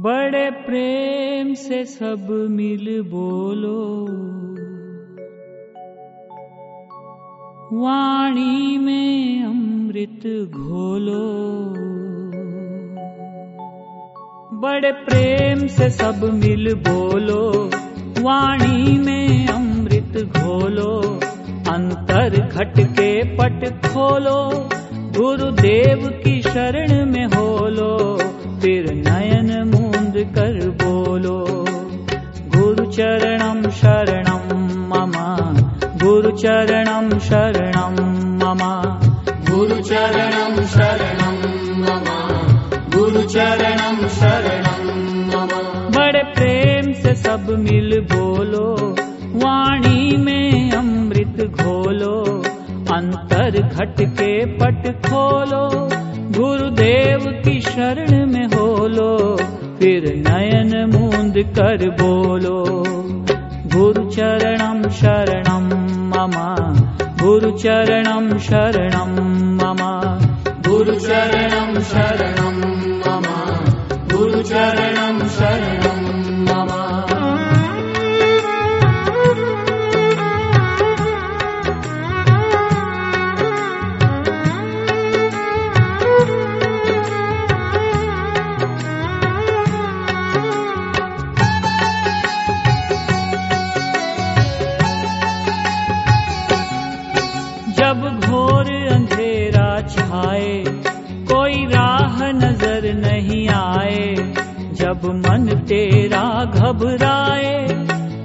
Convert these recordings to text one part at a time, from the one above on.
बड़े प्रेम से सब मिल बोलो। वाणी में अमृत घोलो। बड़े प्रेम से सब मिल बोलो। वाणी में अमृत घोलो। अंतर घट के पट खोलो। गुरुदेव की शरण में होलो। फिर नयन कर बोलो। गुरु चरणम शरणम ममा। गुरु चरणम शरणम ममा। गुरु चरणम शरणम मम। गुरु चरणम शरणम मम। बड़े प्रेम से सब मिल बोलो। वाणी में अमृत घोलो। अंतर घट के पट खोलो। गुरुदेव की शरण में होलो। फिर नयन मूंद कर बोलो। गुरुचरणं शरणं मम। गुरुचरणं शरणं मम। गुरुचरणं शरणं मम। गुरुचरणं शरण छाए कोई राह नजर नहीं आए। जब मन तेरा घबराए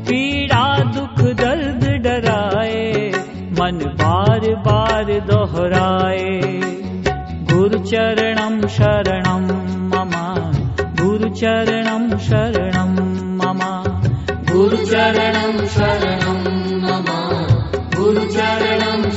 पीड़ा दुख दर्द डराए मन बार बार दोहराए। चरणम शरणम ममा शरणम ममा। गुरु चरणम शरणम मम गुरु चरणम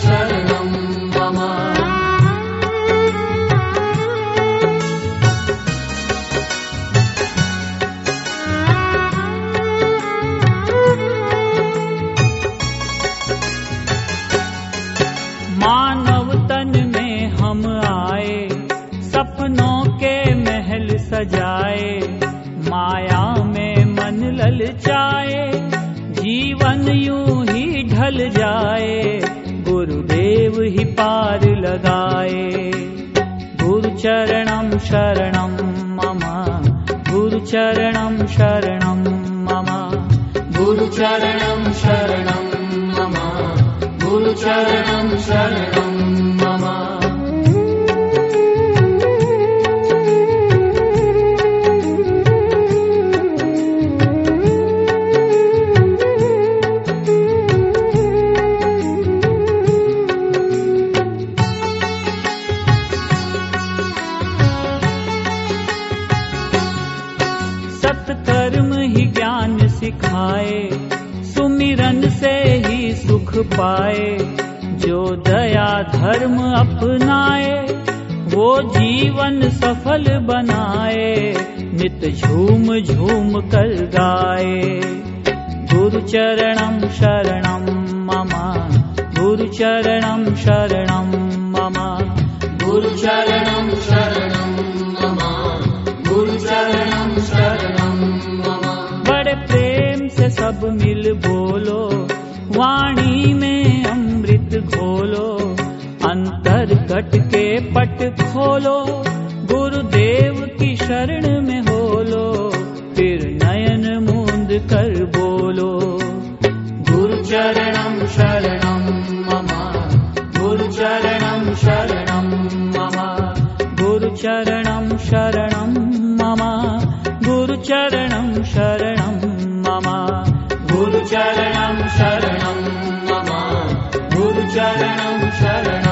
सजाए माया में मन ललचाए जीवन यूं ही ढल जाए गुरुदेव ही पार लगाए। गुरु चरणम शरणम ममा शरणम ममा गुरु चरणम शरणम मम गुरु चरणम शरणम सत्कर्म ही ज्ञान सिखाए, सुमिरन से ही सुख पाए। जो दया धर्म अपनाए, वो जीवन सफल बनाए। नित झूम झूम कर गाए। गुरु चरणम शरणम ममा गुरु चरणम शरणम ममा। गुरु चरणम शरणम मम गुरु चरणम शरणम सब मिल बोलो। वाणी में अमृत घोलो। अंतर कट के पट खोलो। गुरुदेव की शरण में होलो। फिर नयन मूंद कर बोलो। गुरु चरणम शरणम मम। गुरु चरणम शरणम मम। गुरु चरणम शरणम ममा। गुरु चरणम शरणम ममा गुरुचरणं शरणं मम गुरुचरणं शरणम्